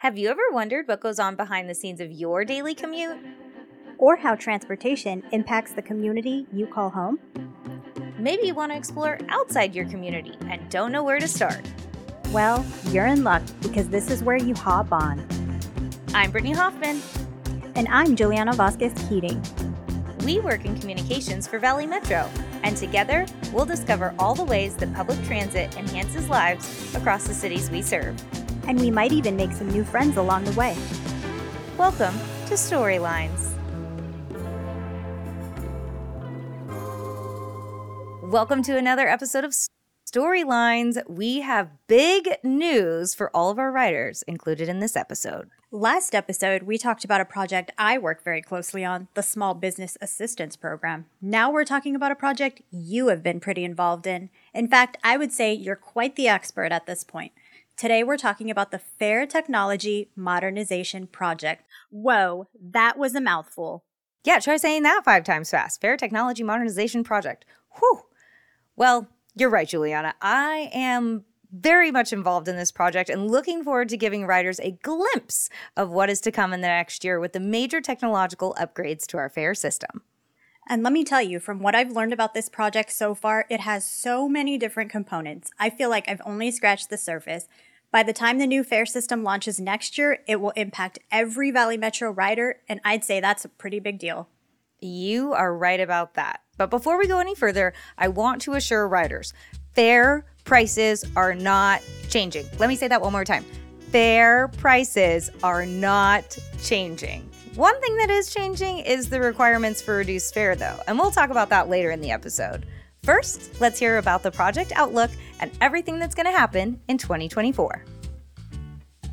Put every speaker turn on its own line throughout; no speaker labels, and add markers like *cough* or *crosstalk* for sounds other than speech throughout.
Have you ever wondered what goes on behind the scenes of your daily commute?
Or how transportation impacts the community you call home?
Maybe you want to explore outside your community and don't know where to start.
Well, you're in luck because this is where you hop on.
I'm Brittany Hoffman.
And I'm Juliana Vasquez Keating.
We work in communications for Valley Metro, and together we'll discover all the ways that public transit enhances lives across the cities we serve
and we might even make some new friends along the way.
Welcome to Storylines. Welcome to another episode of Storylines. We have big news for all of our writers included in this episode.
Last episode, we talked about a project I work very closely on, the Small Business Assistance Program. Now we're talking about a project you have been pretty involved in. In fact, I would say you're quite the expert at this point. Today we're talking about the Fare Technology Modernization Project. Whoa, that was a mouthful.
Yeah, try saying that five times fast. Fare Technology Modernization Project. Whew. Well, you're right, Juliana. I am very much involved in this project and looking forward to giving writers a glimpse of what is to come in the next year with the major technological upgrades to our fare system.
And let me tell you, from what I've learned about this project so far, it has so many different components. I feel like I've only scratched the surface, by the time the new fare system launches next year, it will impact every Valley Metro rider, and I'd say that's a pretty big deal.
You are right about that. But before we go any further, I want to assure riders fare prices are not changing. Let me say that one more time. Fare prices are not changing. One thing that is changing is the requirements for reduced fare, though, and we'll talk about that later in the episode. First, let's hear about the project outlook and everything that's going to happen in 2024.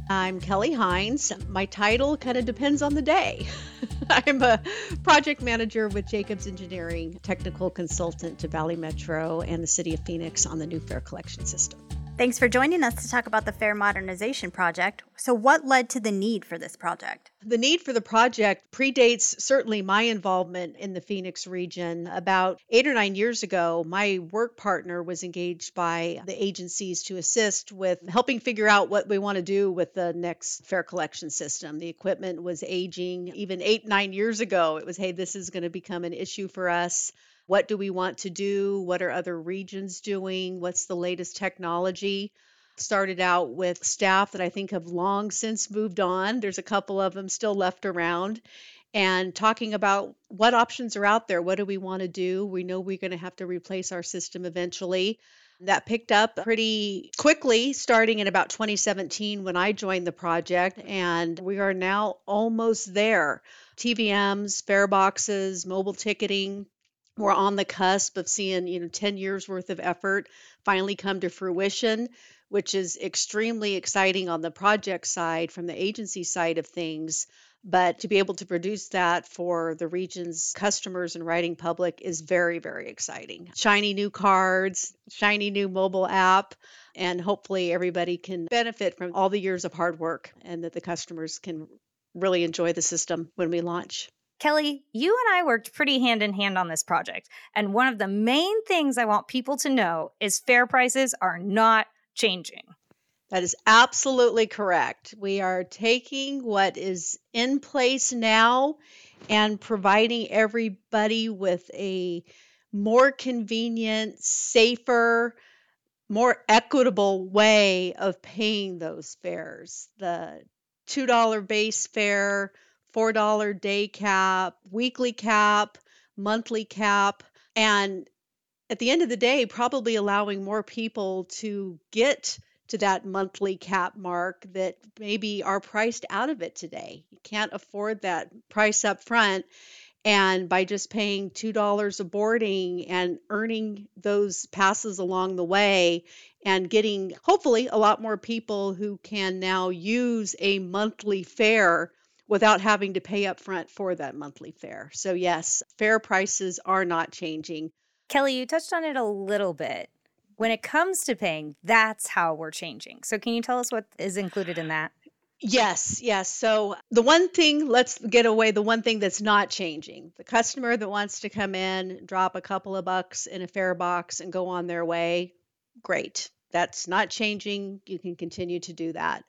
I'm Kelly Hines. My title kind of depends on the day. *laughs* I'm a project manager with Jacobs Engineering, technical consultant to Valley Metro and the City of Phoenix on the new fare collection system.
Thanks for joining us to talk about the Fare Modernization Project. So, what led to the need for this project?
The need for the project predates certainly my involvement in the Phoenix region. About eight or nine years ago, my work partner was engaged by the agencies to assist with helping figure out what we want to do with the next fare collection system. The equipment was aging. Even eight, nine years ago, it was, hey, this is going to become an issue for us. What do we want to do? What are other regions doing? What's the latest technology? Started out with staff that I think have long since moved on. There's a couple of them still left around and talking about what options are out there. What do we want to do? We know we're going to have to replace our system eventually. That picked up pretty quickly, starting in about 2017 when I joined the project, and we are now almost there. TVMs, fare boxes, mobile ticketing, we're on the cusp of seeing you know 10 years worth of effort finally come to fruition which is extremely exciting on the project side from the agency side of things. But to be able to produce that for the region's customers and writing public is very very exciting. Shiny new cards shiny new mobile app and hopefully everybody can benefit from all the years of hard work and that the customers can really enjoy the system when we launch
Kelly, you and I worked pretty hand in hand on this project. And one of the main things I want people to know is fare prices are not changing.
That is absolutely correct. We are taking what is in place now and providing everybody with a more convenient, safer, more equitable way of paying those fares. The $2 base fare $4 day cap, weekly cap, monthly cap, and at the end of the day, probably allowing more people to get to that monthly cap mark that maybe are priced out of it today. You can't afford that price up front. And by just paying $2 a boarding and earning those passes along the way and getting hopefully a lot more people who can now use a monthly fare without having to pay up front for that monthly fare. So, yes, fare prices are not changing.
Kelly, you touched on it a little bit. When it comes to paying, that's how we're changing. So, can you tell us what is included in that?
Yes, yes. So, the one thing, let's get away the one thing that's not changing. The customer that wants to come in, drop a couple of bucks in a fare box and go on their way, great. That's not changing. You can continue to do that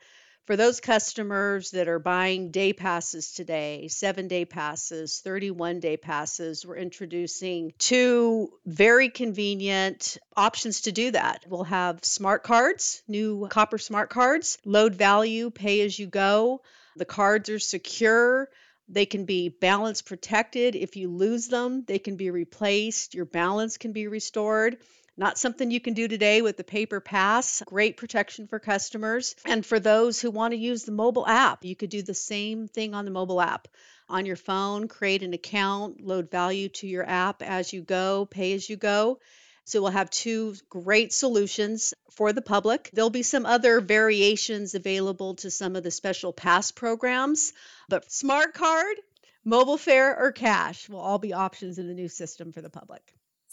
For those customers that are buying day passes today, seven day passes, 31 day passes, we're introducing two very convenient options to do that. We'll have smart cards, new copper smart cards, load value, pay as you go. The cards are secure. They can be balance protected. If you lose them, they can be replaced. Your balance can be restored. Not something you can do today with the paper pass. Great protection for customers. And for those who want to use the mobile app, you could do the same thing on the mobile app. On your phone, create an account, load value to your app as you go, pay as you go. So we'll have two great solutions for the public. There'll be some other variations available to some of the special pass programs, but smart card, mobile fare, or cash will all be options in the new system for the public.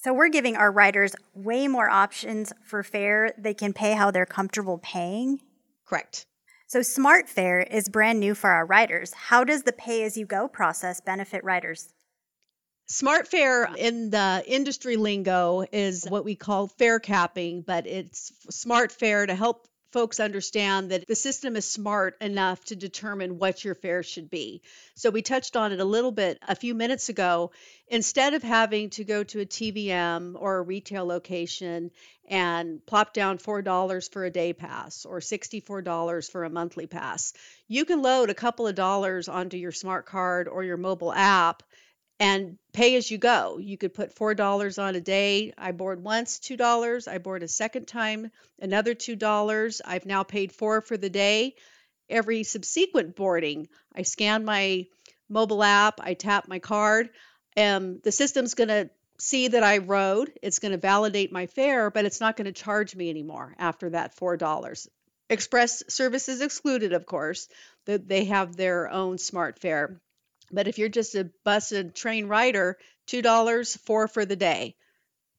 So we're giving our riders way more options for fare. They can pay how they're comfortable paying.
Correct.
So Smart Fare is brand new for our riders. How does the pay as you go process benefit riders?
Smart fare in the industry lingo is what we call fare capping, but it's smart fare to help folks understand that the system is smart enough to determine what your fare should be. So we touched on it a little bit a few minutes ago. Instead of having to go to a TVM or a retail location and plop down $4 for a day pass or $64 for a monthly pass, you can load a couple of dollars onto your smart card or your mobile app and pay as you go. You could put $4 on a day. I board once, $2. I board a second time, another $2. I've now paid 4 for the day. Every subsequent boarding, I scan my mobile app, I tap my card, and the system's going to see that I rode. It's going to validate my fare, but it's not going to charge me anymore after that $4. Express services excluded, of course. They have their own smart fare. But if you're just a bus and train rider, $2, four for the day.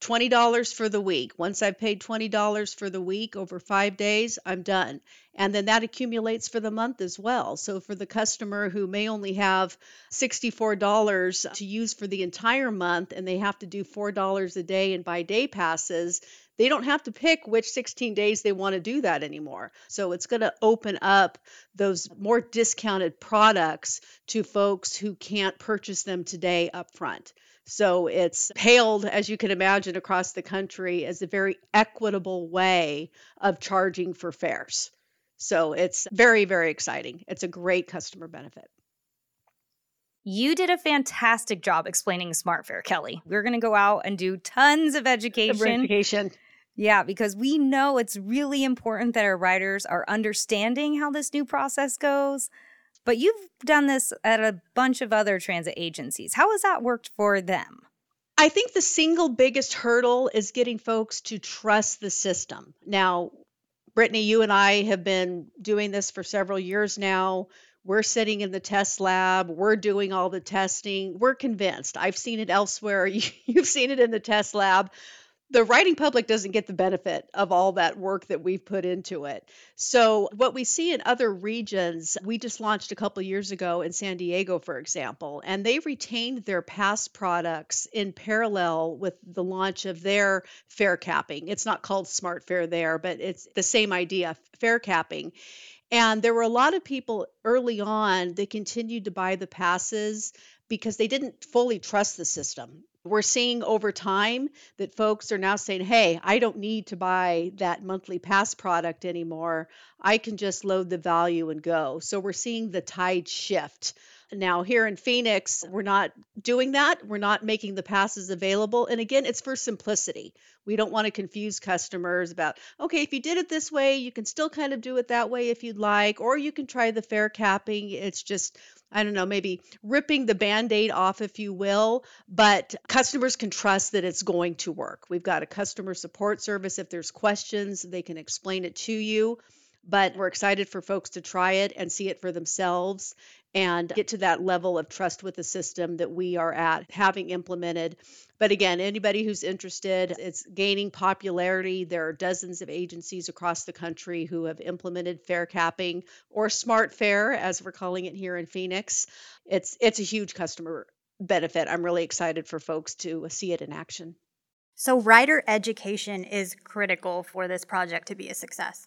$20 for the week. Once I've paid $20 for the week over five days, I'm done. And then that accumulates for the month as well. So for the customer who may only have $64 to use for the entire month and they have to do $4 a day and buy day passes, they don't have to pick which 16 days they want to do that anymore. So it's going to open up those more discounted products to folks who can't purchase them today up front. So it's hailed, as you can imagine, across the country as a very equitable way of charging for fares. So it's very, very exciting. It's a great customer benefit.
You did a fantastic job explaining Smart Fare, Kelly. We're going to go out and do tons of education.
Education.
Yeah, because we know it's really important that our riders are understanding how this new process goes. But you've done this at a bunch of other transit agencies. How has that worked for them?
I think the single biggest hurdle is getting folks to trust the system. Now, Brittany, you and I have been doing this for several years now. We're sitting in the test lab. We're doing all the testing. We're convinced. I've seen it elsewhere. *laughs* You've seen it in the test lab the writing public doesn't get the benefit of all that work that we've put into it. So, what we see in other regions, we just launched a couple years ago in San Diego, for example, and they retained their past products in parallel with the launch of their fare capping. It's not called Smart Fare there, but it's the same idea fare capping. And there were a lot of people early on that continued to buy the passes because they didn't fully trust the system. We're seeing over time that folks are now saying, hey, I don't need to buy that monthly pass product anymore. I can just load the value and go. So we're seeing the tide shift. Now, here in Phoenix, we're not doing that. We're not making the passes available. And again, it's for simplicity. We don't want to confuse customers about, okay, if you did it this way, you can still kind of do it that way if you'd like, or you can try the fare capping. It's just I don't know, maybe ripping the band aid off, if you will, but customers can trust that it's going to work. We've got a customer support service. If there's questions, they can explain it to you. But we're excited for folks to try it and see it for themselves and get to that level of trust with the system that we are at having implemented. But again, anybody who's interested, it's gaining popularity. There are dozens of agencies across the country who have implemented fare capping or smart fare, as we're calling it here in Phoenix. It's it's a huge customer benefit. I'm really excited for folks to see it in action.
So rider education is critical for this project to be a success.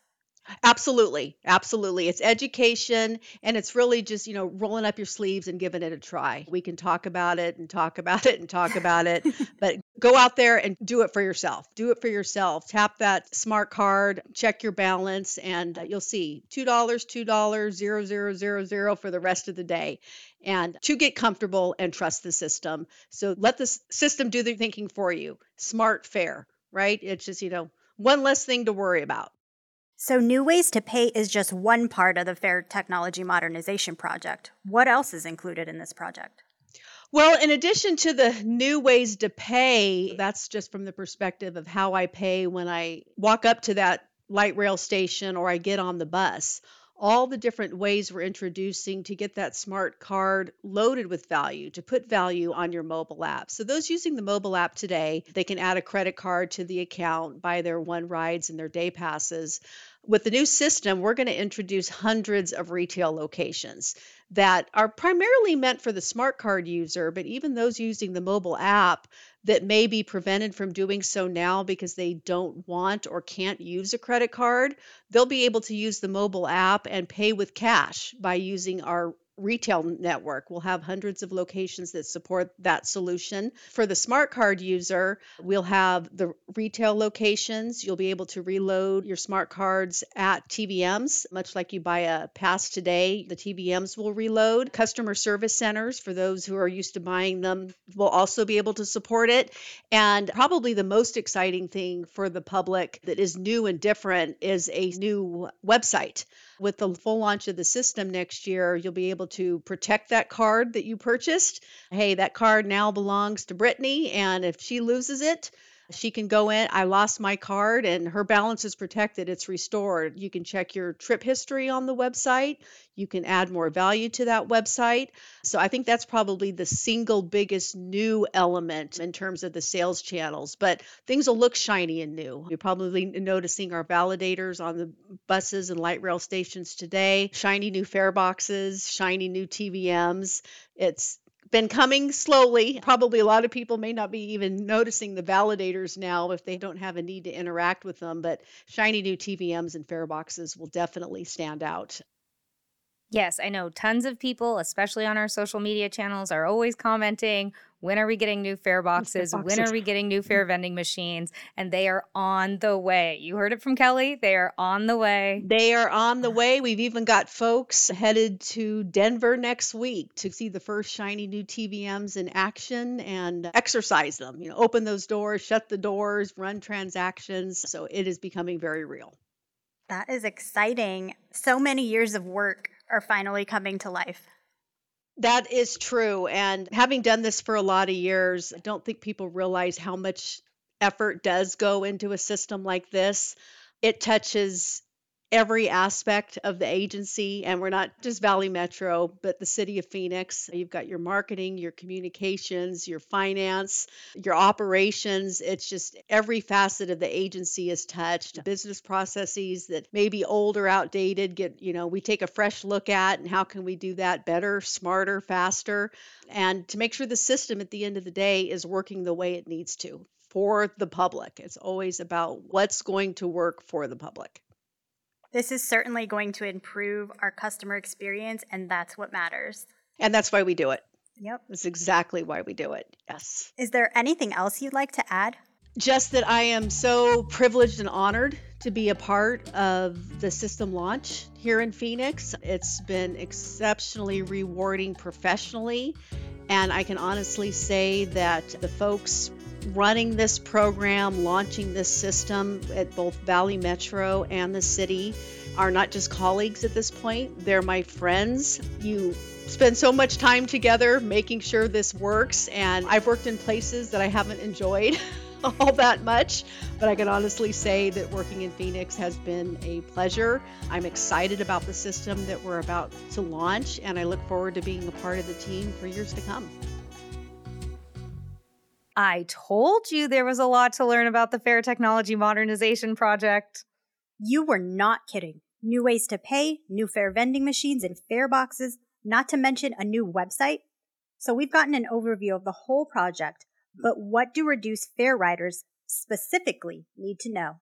Absolutely. Absolutely. It's education and it's really just, you know, rolling up your sleeves and giving it a try. We can talk about it and talk about it and talk about it, *laughs* but go out there and do it for yourself. Do it for yourself. Tap that smart card, check your balance, and you'll see $2, $2, zero, zero, zero, zero for the rest of the day. And to get comfortable and trust the system. So let the system do the thinking for you. Smart, fare, right? It's just, you know, one less thing to worry about.
So, New Ways to Pay is just one part of the Fare Technology Modernization Project. What else is included in this project?
Well, in addition to the new ways to pay, that's just from the perspective of how I pay when I walk up to that light rail station or I get on the bus all the different ways we're introducing to get that smart card loaded with value, to put value on your mobile app. So, those using the mobile app today, they can add a credit card to the account, buy their one rides and their day passes. With the new system, we're going to introduce hundreds of retail locations that are primarily meant for the smart card user, but even those using the mobile app that may be prevented from doing so now because they don't want or can't use a credit card, they'll be able to use the mobile app and pay with cash by using our retail network. We'll have hundreds of locations that support that solution. For the smart card user, we'll have the retail locations. You'll be able to reload your smart cards at TVMs, much like you buy a pass today. The TVMs will reload. Customer service centers, for those who are used to buying them, will also be able to support it. And probably the most exciting thing for the public that is new and different is a new website with the full launch of the system next year, you'll be able to protect that card that you purchased. Hey, that card now belongs to Brittany, and if she loses it, she can go in. I lost my card and her balance is protected. It's restored. You can check your trip history on the website. You can add more value to that website. So I think that's probably the single biggest new element in terms of the sales channels. But things will look shiny and new. You're probably noticing our validators on the buses and light rail stations today, shiny new fare boxes, shiny new TVMs. It's been coming slowly. Probably a lot of people may not be even noticing the validators now if they don't have a need to interact with them, but shiny new TVMs and fare boxes will definitely stand out.
Yes, I know tons of people, especially on our social media channels, are always commenting, when are we getting new fare boxes? boxes? When are we getting new mm-hmm. fare vending machines? And they are on the way. You heard it from Kelly. They are on the way.
They are on the way. We've even got folks headed to Denver next week to see the first shiny new TVMs in action and exercise them. You know, open those doors, shut the doors, run transactions. So it is becoming very real.
That is exciting. So many years of work are finally coming to life.
That is true. And having done this for a lot of years, I don't think people realize how much effort does go into a system like this. It touches every aspect of the agency and we're not just Valley Metro but the city of Phoenix. You've got your marketing your communications your finance your operations. It's just every facet of the agency is touched. Business processes that may be old or outdated get you know we take a fresh look at and how can we do that better smarter faster? And to make sure the system at the end of the day is working the way it needs to for the public. It's always about what's going to work for the public
this is certainly going to improve our customer experience, and that's what matters.
And that's why we do it.
Yep.
That's exactly why we do it. Yes.
Is there anything else you'd like to add?
Just that I am so privileged and honored to be a part of the system launch here in Phoenix. It's been exceptionally rewarding professionally. And I can honestly say that the folks running this program, launching this system at both Valley Metro and the city are not just colleagues at this point, they're my friends. You spend so much time together making sure this works, and I've worked in places that I haven't enjoyed. *laughs* all that much, but I can honestly say that working in Phoenix has been a pleasure. I'm excited about the system that we're about to launch, and I look forward to being a part of the team for years to come.
I told you there was a lot to learn about the Fare Technology Modernization Project.
You were not kidding. New ways to pay, new fare vending machines and fare boxes, not to mention a new website. So we've gotten an overview of the whole project, but what do reduced fare riders specifically need to know?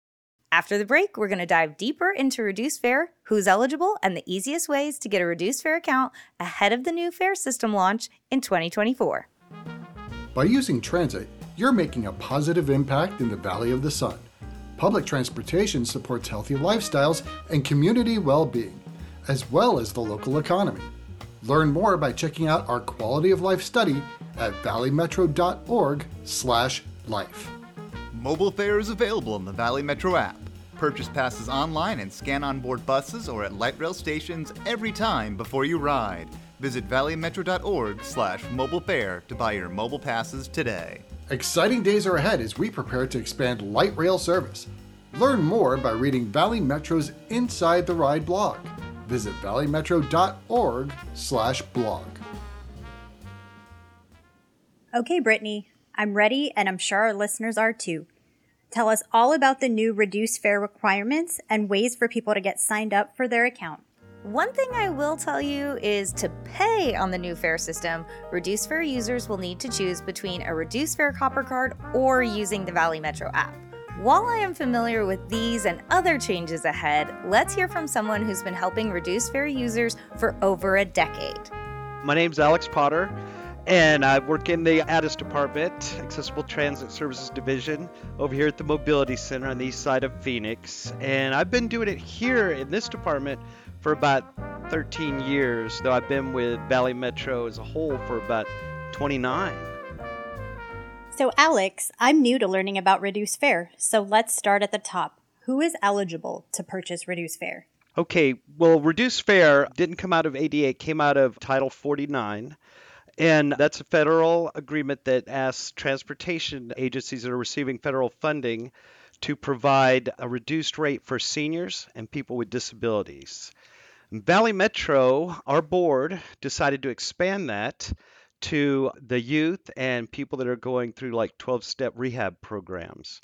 After the break, we're going to dive deeper into reduced fare, who's eligible, and the easiest ways to get a reduced fare account ahead of the new fare system launch in 2024.
By using transit, you're making a positive impact in the Valley of the Sun. Public transportation supports healthy lifestyles and community well being, as well as the local economy. Learn more by checking out our quality of life study at valleymetro.org/life.
Mobile fare is available in the Valley Metro app. Purchase passes online and scan on board buses or at light rail stations every time before you ride. Visit valleymetro.org/mobile fare to buy your mobile passes today.
Exciting days are ahead as we prepare to expand light rail service. Learn more by reading Valley Metro's Inside the Ride blog. Visit valleymetro.org slash blog.
Okay, Brittany, I'm ready and I'm sure our listeners are too. Tell us all about the new reduced fare requirements and ways for people to get signed up for their account.
One thing I will tell you is to pay on the new fare system, reduced fare users will need to choose between a reduced fare copper card or using the Valley Metro app. While I am familiar with these and other changes ahead, let's hear from someone who's been helping reduced fare users for over a decade.
My name's Alex Potter, and I work in the ATIS department, Accessible Transit Services Division, over here at the Mobility Center on the east side of Phoenix. And I've been doing it here in this department for about 13 years, though I've been with Valley Metro as a whole for about 29.
So, Alex, I'm new to learning about reduced fare, so let's start at the top. Who is eligible to purchase reduced fare?
Okay, well, reduced fare didn't come out of ADA, it came out of Title 49. And that's a federal agreement that asks transportation agencies that are receiving federal funding to provide a reduced rate for seniors and people with disabilities. Valley Metro, our board, decided to expand that to the youth and people that are going through like 12 step rehab programs.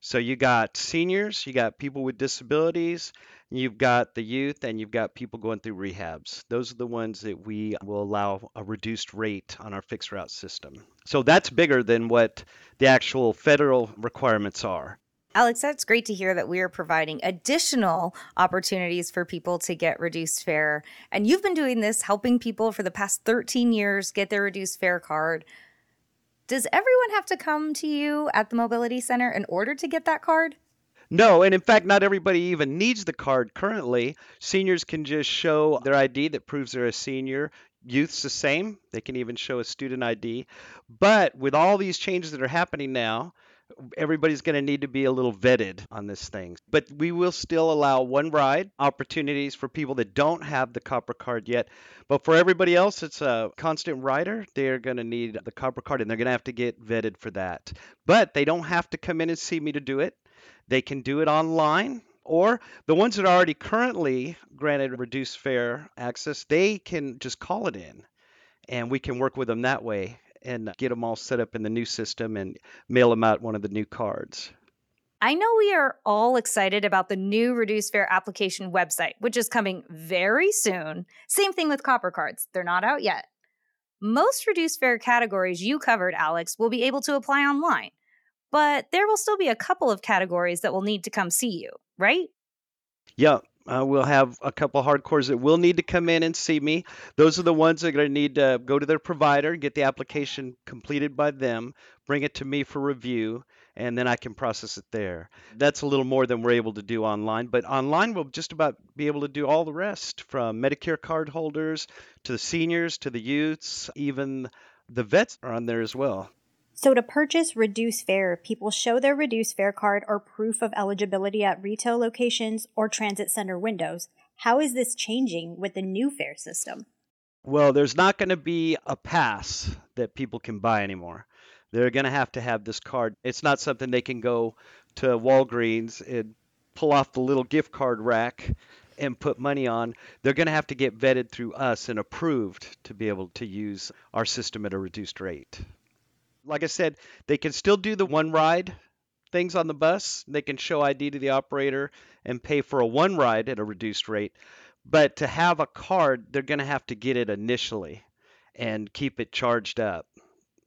So you got seniors, you got people with disabilities, you've got the youth, and you've got people going through rehabs. Those are the ones that we will allow a reduced rate on our fixed route system. So that's bigger than what the actual federal requirements are.
Alex, that's great to hear that we are providing additional opportunities for people to get reduced fare. And you've been doing this, helping people for the past 13 years get their reduced fare card. Does everyone have to come to you at the Mobility Center in order to get that card?
No, and in fact, not everybody even needs the card currently. Seniors can just show their ID that proves they're a senior. Youth's the same, they can even show a student ID. But with all these changes that are happening now, everybody's going to need to be a little vetted on this thing. But we will still allow one ride opportunities for people that don't have the copper card yet. But for everybody else, it's a constant rider. They're going to need the copper card and they're going to have to get vetted for that. But they don't have to come in and see me to do it. They can do it online. Or the ones that are already currently granted reduced fare access, they can just call it in and we can work with them that way and get them all set up in the new system and mail them out one of the new cards.
I know we are all excited about the new reduced fare application website, which is coming very soon. Same thing with copper cards, they're not out yet. Most reduced fare categories you covered, Alex, will be able to apply online, but there will still be a couple of categories that will need to come see you, right?
Yeah, uh, we'll have a couple hardcores that will need to come in and see me. Those are the ones that are going to need to go to their provider, get the application completed by them, bring it to me for review, and then I can process it there. That's a little more than we're able to do online, but online we'll just about be able to do all the rest from Medicare card holders to the seniors to the youths, even the vets are on there as well.
So, to purchase reduced fare, people show their reduced fare card or proof of eligibility at retail locations or transit center windows. How is this changing with the new fare system?
Well, there's not going to be a pass that people can buy anymore. They're going to have to have this card. It's not something they can go to Walgreens and pull off the little gift card rack and put money on. They're going to have to get vetted through us and approved to be able to use our system at a reduced rate like I said, they can still do the one ride things on the bus. They can show ID to the operator and pay for a one ride at a reduced rate. But to have a card, they're going to have to get it initially and keep it charged up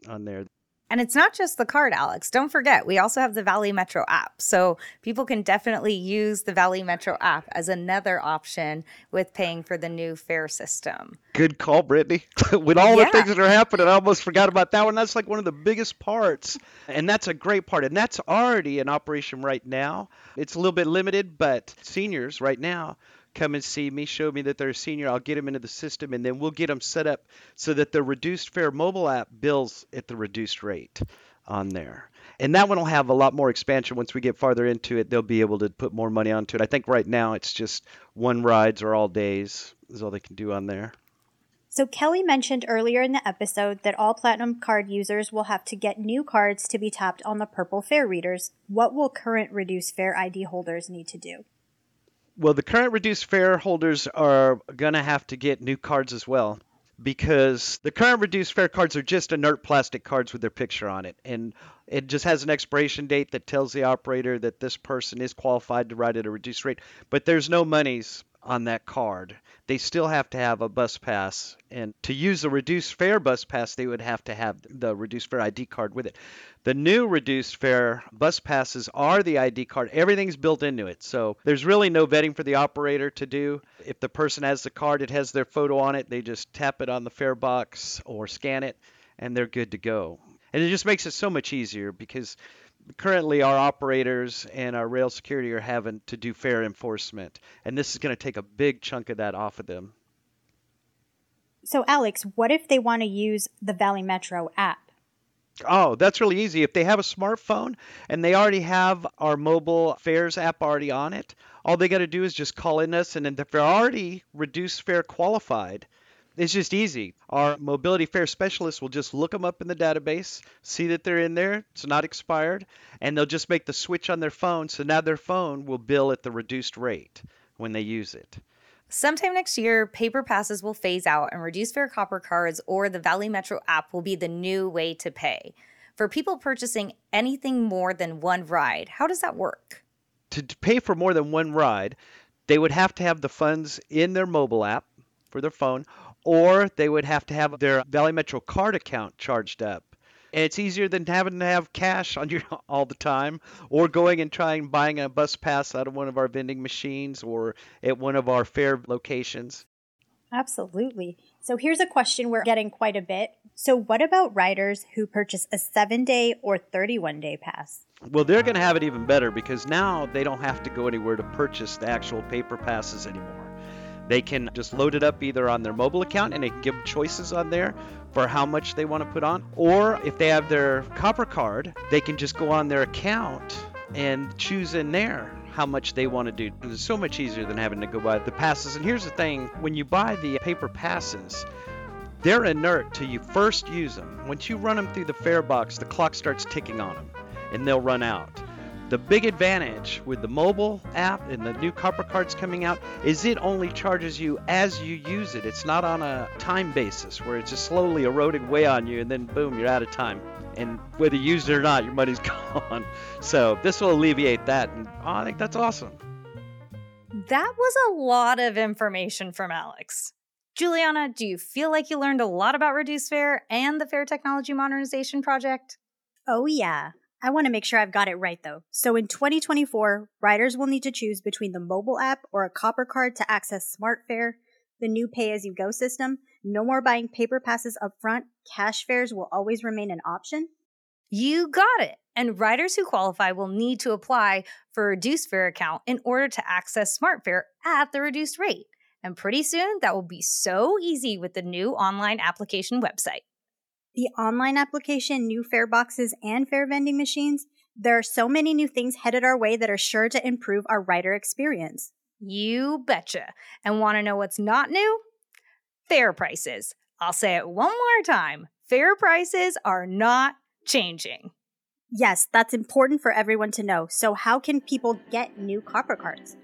on there.
And it's not just the card, Alex. Don't forget, we also have the Valley Metro app. So people can definitely use the Valley Metro app as another option with paying for the new fare system.
Good call, Brittany. *laughs* with all
Yeah.
the things that are happening, I almost forgot about that one. That's like one of the biggest parts. And that's a great part. And that's already in operation right now. It's a little bit limited, but seniors right now come and see me, show me that they're a senior. I'll get them into the system, and then we'll get them set up so that the reduced fare mobile app bills at the reduced rate on there. And that one will have a lot more expansion once we get farther into it. They'll be able to put more money onto it. I think right now it's just one rides or all days is all they can do on there.
So, Kelly mentioned earlier in the episode that all Platinum card users will have to get new cards to be tapped on the purple fare readers. What will current reduced fare ID holders need to do?
Well, the current reduced fare holders are going to have to get new cards as well because the current reduced fare cards are just inert plastic cards with their picture on it. And it just has an expiration date that tells the operator that this person is qualified to ride at a reduced rate. But there's no monies on that card. They still have to have a bus pass. And to use the reduced fare bus pass, they would have to have the reduced fare ID card with it. The new reduced fare bus passes are the ID card. Everything's built into it. So there's really no vetting for the operator to do. If the person has the card, it has their photo on it. They just tap it on the fare box or scan it, and they're good to go. And it just makes it so much easier because currently our operators and our rail security are having to do fare enforcement. And this is going to take a big chunk of that off of them.
So, Alex, what if they want to use the Valley Metro app?
Oh, that's really easy. If they have a smartphone and they already have our mobile fares app already on it, all they got to do is just call in us, and then if they're already reduced fare qualified, it's just easy. Our mobility fare specialist will just look them up in the database, see that they're in there, it's not expired, and they'll just make the switch on their phone. So now their phone will bill at the reduced rate when they use it.
Sometime next year, paper passes will phase out and reduced fare copper cards or the Valley Metro app will be the new way to pay. For people purchasing anything more than one ride, how does that work?
to to pay for more than one ride, they would have to have the funds in their mobile app for their phone, or they would have to have their Valley Metro card account charged up. And it's easier than having to have cash on you *laughs* all the time, or going and trying buying a bus pass out of one of our vending machines or at one of our fare locations.
Absolutely. So, here's a question we're getting quite a bit. So, what about riders who purchase a seven day or 31 day pass?
Well, they're going to have it even better because now they don't have to go anywhere to purchase the actual paper passes anymore. They can just load it up either on their mobile account and they can give choices on there for how much they want to put on. Or if they have their copper card, they can just go on their account and choose in there how much they want to do. It's so much easier than having to go buy the passes. And here's the thing when you buy the paper passes, they're inert till you first use them. Once you run them through the fare box, the clock starts ticking on them and they'll run out. The big advantage with the mobile app and the new copper cards coming out is it only charges you as you use it. It's not on a time basis where it's just slowly eroding away on you and then boom, you're out of time. And whether you use it or not, your money's *laughs* gone. So this will alleviate that. And I think that's awesome.
That was a lot of information from Alex. Juliana, do you feel like you learned a lot about reduced fare and the Fare Technology Modernization Project?
Oh, yeah. I want to make sure I've got it right though. So in 2024, riders will need to choose between the mobile app or a copper card to access SmartFare, the new pay as you go system. No more buying paper passes up front. Cash fares will always remain an option.
You got it. And riders who qualify will need to apply for a reduced fare account in order to access SmartFare at the reduced rate. And pretty soon, that will be so easy with the new online application website.
The online application, new fare boxes, and fare vending machines, there are so many new things headed our way that are sure to improve our rider experience.
You betcha. And want to know what's not new? Fare prices. I'll say it one more time. Fare prices are not changing.
Yes, that's important for everyone to know. So, how can people get new copper cards?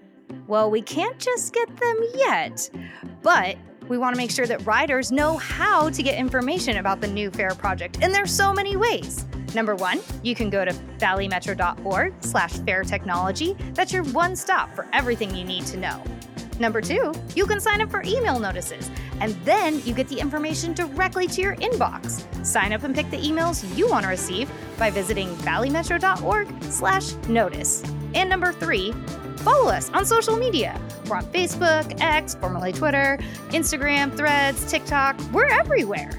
Well, we can't just get them yet, but we want to make sure that riders know how to get information about the new fare project, and there's so many ways. Number one, you can go to valleymetro.org slash fare technology. That's your one stop for everything you need to know. Number two, you can sign up for email notices, and then you get the information directly to your inbox. Sign up and pick the emails you want to receive by visiting valleymetro.org slash notice. And number 3, follow us on social media. We're on Facebook, X, formerly Twitter, Instagram, Threads, TikTok. We're everywhere.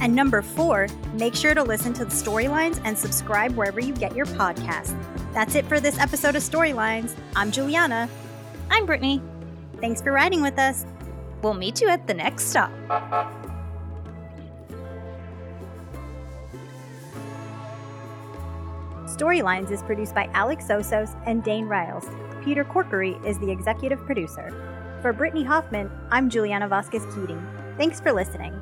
And number four, make sure to listen to the storylines and subscribe wherever you get your podcasts. That's it for this episode of Storylines. I'm Juliana.
I'm Brittany.
Thanks for riding with us.
We'll meet you at the next stop.
Storylines is produced by Alex Osos and Dane Riles. Peter Corkery is the executive producer. For Brittany Hoffman, I'm Juliana Vasquez Keating. Thanks for listening.